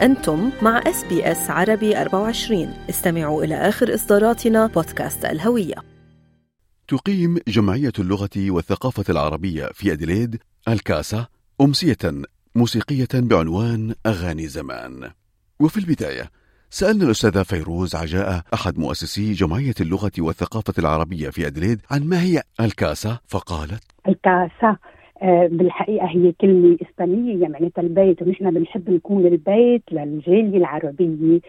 أنتم مع SBS عربي 24 استمعوا إلى آخر إصداراتنا بودكاست الهوية. تقيم جمعية اللغة والثقافة العربية في أديليد الكاسة أمسية موسيقية بعنوان أغاني زمان. وفي البداية سألنا الأستاذة فيروز عجاء أحد مؤسسي جمعية اللغة والثقافة العربية في أديليد عن ما هي الكاسة فقالت الكاسة آه، بالحقيقة هي كلمة إسبانية معناتها البيت ونحن بنحب نكون البيت للجالية العربية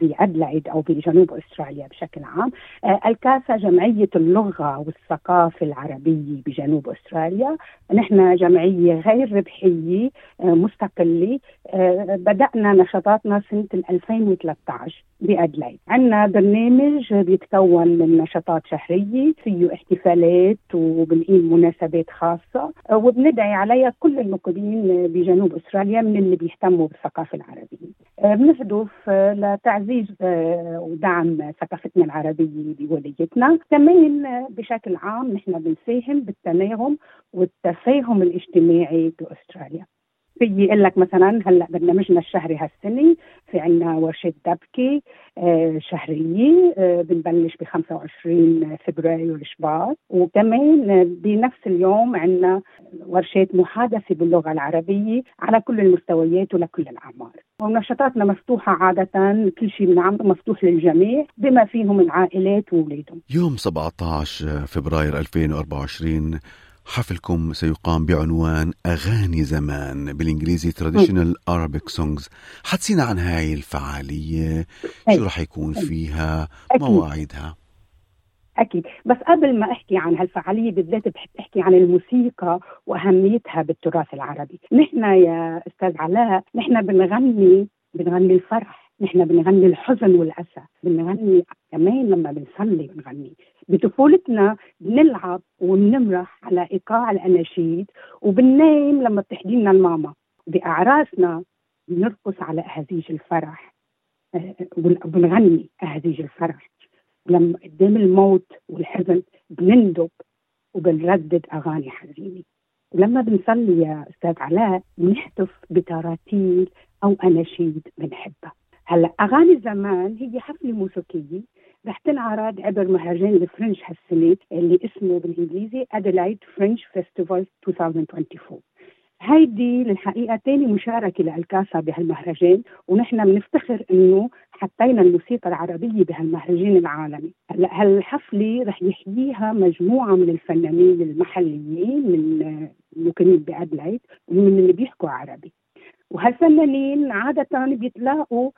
بأدلايد أو بجنوب أستراليا بشكل عام. آه، الكاسا جمعية اللغة والثقافة العربية بجنوب أستراليا. نحن جمعية غير ربحية آه، مستقلة. بدأنا نشاطاتنا سنة 2013 بأدلايد عندنا برنامج بيتكون من نشاطات شهرية فيه احتفالات وبنقيم مناسبات خاصة وبندعي عليها كل المقيمين بجنوب أستراليا من اللي بيهتموا بالثقافة العربية. آه، بنهدف آه، لتعزيز آه، ودعم ثقافتنا العربية بولايتنا، كمان بشكل عام نحن بنساهم بالتناغم والتفاهم الاجتماعي بأستراليا. في أقول لك مثلا هلأ برنامجنا الشهري هالسنة في عنا ورشة دبكة آه شهرية آه بنبلش ب 25 فبراير شباط وكمان بنفس اليوم عنا ورشات محادثة باللغة العربية على كل المستويات ولكل الأعمار. ونشاطاتنا مفتوحة عادة كل شيء بنعمله مفتوح للجميع بما فيهم العائلات واولادهم يوم 17 فبراير 2024 حفلكم سيقام بعنوان أغاني زمان بالإنجليزي Traditional Arabic Songs. حدثينا عن هاي الفعالية شو رح يكون فيها؟ مواعيدها؟ أكيد. بس قبل ما أحكي عن هالفعالية بالذات بحب أحكي عن الموسيقى وأهميتها بالتراث العربي. نحن يا أستاذ علاء نحن بنغني بنغني الفرح. نحن بنغني الحزن والأسى بنغني كمان لما بنصلي بنغني. بطفولتنا بنلعب وبنمرح على إيقاع الأناشيد وبننام لما بتحكي لنا الماما. باعراسنا بنرقص على اهازيج الفرح وبنغني اهازيج الفرح. لما قدام الموت والحزن بنندب وبنردد أغاني حزينة. ولما بنصلي يا أستاذ علاء بنهتف بتراتيل أو أناشيد بنحبها. هلا أغاني زمان هي حفله موسيقيه رح تنعرض عبر مهرجان ال Fringe هالسنة اللي اسمه بالإنجليزي Adelaide Fringe Festival 2024 هيدي للحقيقة ثاني مشاركة للكاسا بهالمهرجان ونحن بنفتخر إنه حطينا الموسيقى العربية بهالمهرجان العالمي. هلا هالحفلة رح يحييها مجموعة من الفنانين المحليين من مقيمين بأدلايد ومن اللي بيحكوا عربي. وهالفنانين عادة بيتلاقوا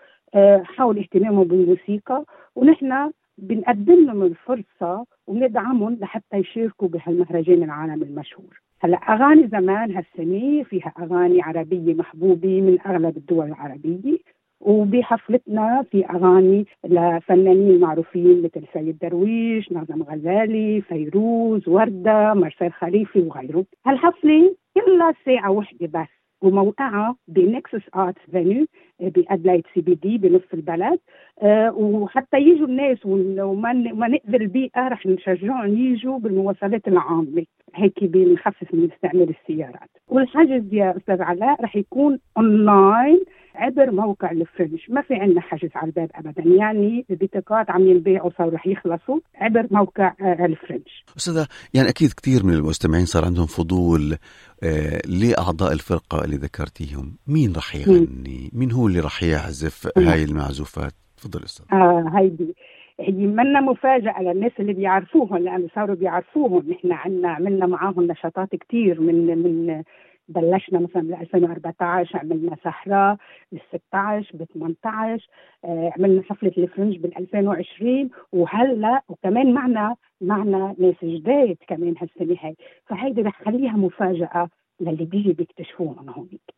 حول اهتمامهم بالموسيقى ونحن بنقدم لهم الفرصة وندعمهم لحتى يشاركوا بهالمهرجان العالمي المشهور هلأ أغاني زمان هالسنة فيها أغاني عربية محبوبة من أغلب الدول العربية وبحفلتنا في أغاني لفنانين معروفين مثل سيد درويش، ناظم غزالي، فيروز، وردة، مرسيل خليفة وغيره. هالحفلة كلها ساعة واحدة بس وموقعها ب Nexus Arts Venue بادلايد CBD بنص البلد. آه، وحتى يجوا الناس وما ما نضر البيئة رح نشجعهم يجوا بالمواصلات العامة. هيك بنخفف من استعمال السيارات. والحجز يا أستاذ علاء رح يكون اونلاين عبر موقع الفرنش ما في عندنا حجز على الباب ابدا. يعني البطاقات عم ينبيعوا صاروا رح يخلصوا عبر موقع آه، الفرنش أستاذة يعني أكيد كثير من المستمعين صار عندهم فضول آه لأعضاء الفرقة اللي ذكرتيهم. مين رح يغني؟ مين هو اللي رح يعزف هاي المعزوفات؟ تفضل أستاذ آه هيدي. هي منا مفاجأة للناس اللي بيعرفوهم لأنه صاروا بيعرفوهم. نحن عنا عملنا معاهم نشاطات كثير من من بلشنا مثلا بال 2014 عملنا سهرة بال 16 ب 18 عملنا حفلة الفرنج بال 2020 وهلأ وكمان معنا معنا ناس جداد كمان هالسنة هاي. فهيدي رح خليها مفاجأة للي بيجي بيكتشفوهم هونيك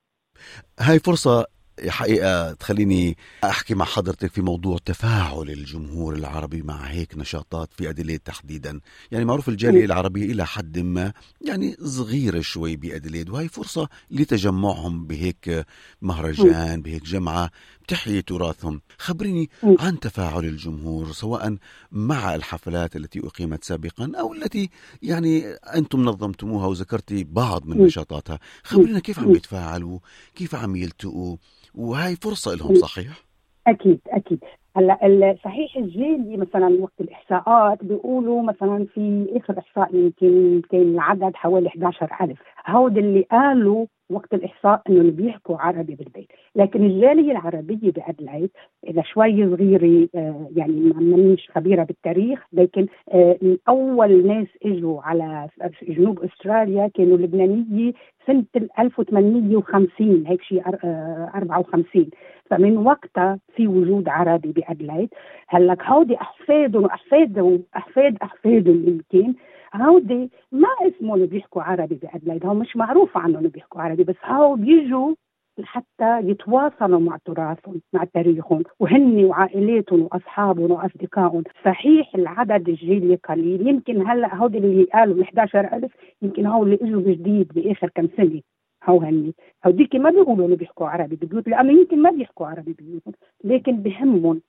هاي فرصة حقيقة تخليني أحكي مع حضرتك في موضوع تفاعل الجمهور العربي مع هيك نشاطات في أديليد تحديدا. يعني معروف الجالية العربية إلى حد ما يعني صغيرة شوي بأديليد وهي فرصة لتجمعهم بهيك مهرجان بهيك جمعة تحيي تراثهم. خبريني عن تفاعل الجمهور سواء مع الحفلات التي أقيمت سابقا أو التي يعني أنتم نظمتموها وذكرتي بعض من نشاطاتها. خبرينا كيف عم يتفاعلوا؟ كيف عم يلتقوا؟ وهي فرصة لهم صحيح؟ أكيد أكيد. هلأ صحيح الجالية مثلا وقت الإحصاءات بيقولوا مثلا في آخر إحصاء يمكن كان العدد حوالي 11000 هود اللي قالوا وقت الإحصاء إنه بيحكوا عربي بالبيت، لكن الجالية العربية بادلايد إذا شوي صغيرة آه، يعني مانيش خبيرة بالتاريخ لكن آه، اول ناس إجوا على جنوب أستراليا كانوا لبنانية سنة 1850 هيك شيء 54 آه، فمن وقتها في وجود عربي بادلايد هلأ هودي احفادهم واحفادهم أحفاد احفادهم يمكن. هودي ما اسمهم بيحكوا عربي بادلايد هو مش معروف عنهم بيحكوا عربي بس هو بيجوا لحتى يتواصلوا مع تراثهم مع تاريخهم وهن وعائلاتهم وأصحابهم وأصدقائهم. صحيح العدد الجالية قليل. يمكن هلا هودي اللي قالوا 11000 يمكن هو اللي إجوا جديد بآخر كم سنة. هو هني. هوديك ما بيقولوا إنه بيحكوا عربي ببيوت لأنه يمكن ما بيحكوا عربي ببيوتهم لكن بهمهم.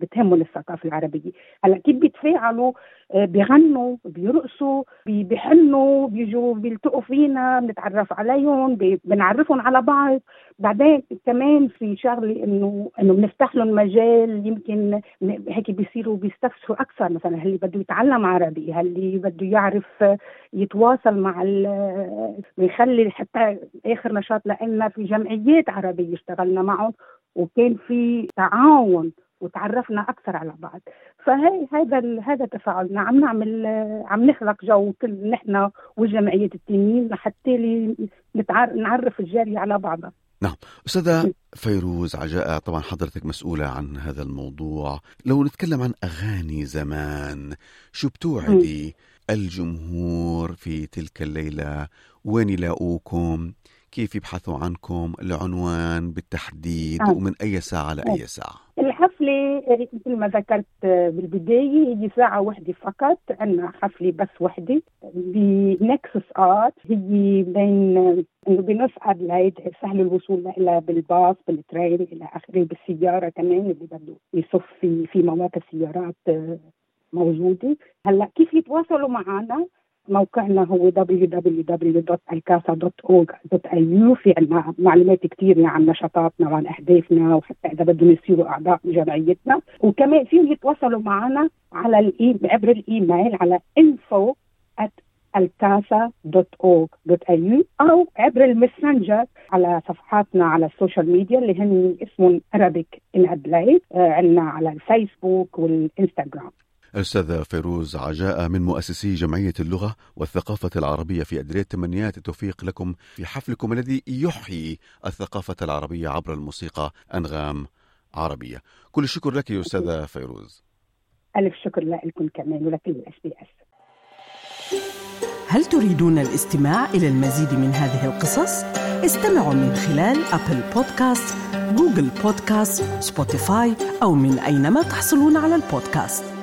بتهمهم الثقافه العربية. هلأ كيف بيتفاعلوا؟ آه، بيغنوا بيرقصوا بيحنوا بيجوا بيلتقوا فينا بنتعرف عليهم بنعرفهم على بعض. بعدين كمان في شغلة انه إنه بنفتح لهم مجال يمكن هيك بيصيروا بيستفسروا أكثر. مثلا هل بده يتعلم عربي هل بده يعرف يتواصل مع بيخلي حتى آخر نشاط لنا في جمعيات عربية اشتغلنا معهم. وكان في تعاون وتعرفنا أكثر على بعض. فهي هذا هذا تفاعلنا عم نعمل عم نخلق جو كل نحن والجمعيات التنين لحتى نعرف الجالية على بعضها. نعم. أستاذة فيروز عجاء طبعا حضرتك مسؤولة عن هذا الموضوع. لو نتكلم عن أغاني زمان شو بتوعدي الجمهور في تلك الليلة؟ وين يلاقوكم؟ كيف يبحثوا عنكم؟ العنوان بالتحديد آه. ومن أي ساعة لأي آه. ساعة؟ الحفلة مثل ما ذكرت بالبداية هي ساعة واحدة فقط عندنا حفلة بس واحدة ب Nexus Arts هي بين إنه بنص ادلايد سهل الوصول لها بالباص بال train إلى آخره بالسيارة كمان اللي بده يصف في في مواقف سيارات موجودة. هلأ كيف يتواصلوا معنا؟ موقعنا هو www.alcasa.org.au في عنا معلومات كثيرة عن نشاطاتنا وعن أهدافنا وحتى إذا بدهم يصيروا أعضاء جمعيتنا. وكمان فيهم يتواصلوا معنا على الإي عبر الإيميل على info alcasa.org.au أو عبر ال Messenger على صفحاتنا على ال social media اللي هن اسمهم Arabic in Adelaide. عندنا على الفيسبوك والإنستغرام. الأستاذة فيروز عجاء من مؤسسي جمعية اللغة والثقافة العربية في أديليد. تمنيات التوفيق لكم في حفلكم الذي يحيي الثقافة العربية عبر الموسيقى أنغام عربية. كل الشكر لك يا أستاذة فيروز. ألف شكر لكم كمان ولكل ال SBS. هل تريدون الاستماع إلى المزيد من هذه القصص؟ استمعوا من خلال Apple Podcasts، Google Podcasts، Spotify أو من أينما تحصلون على البودكاست.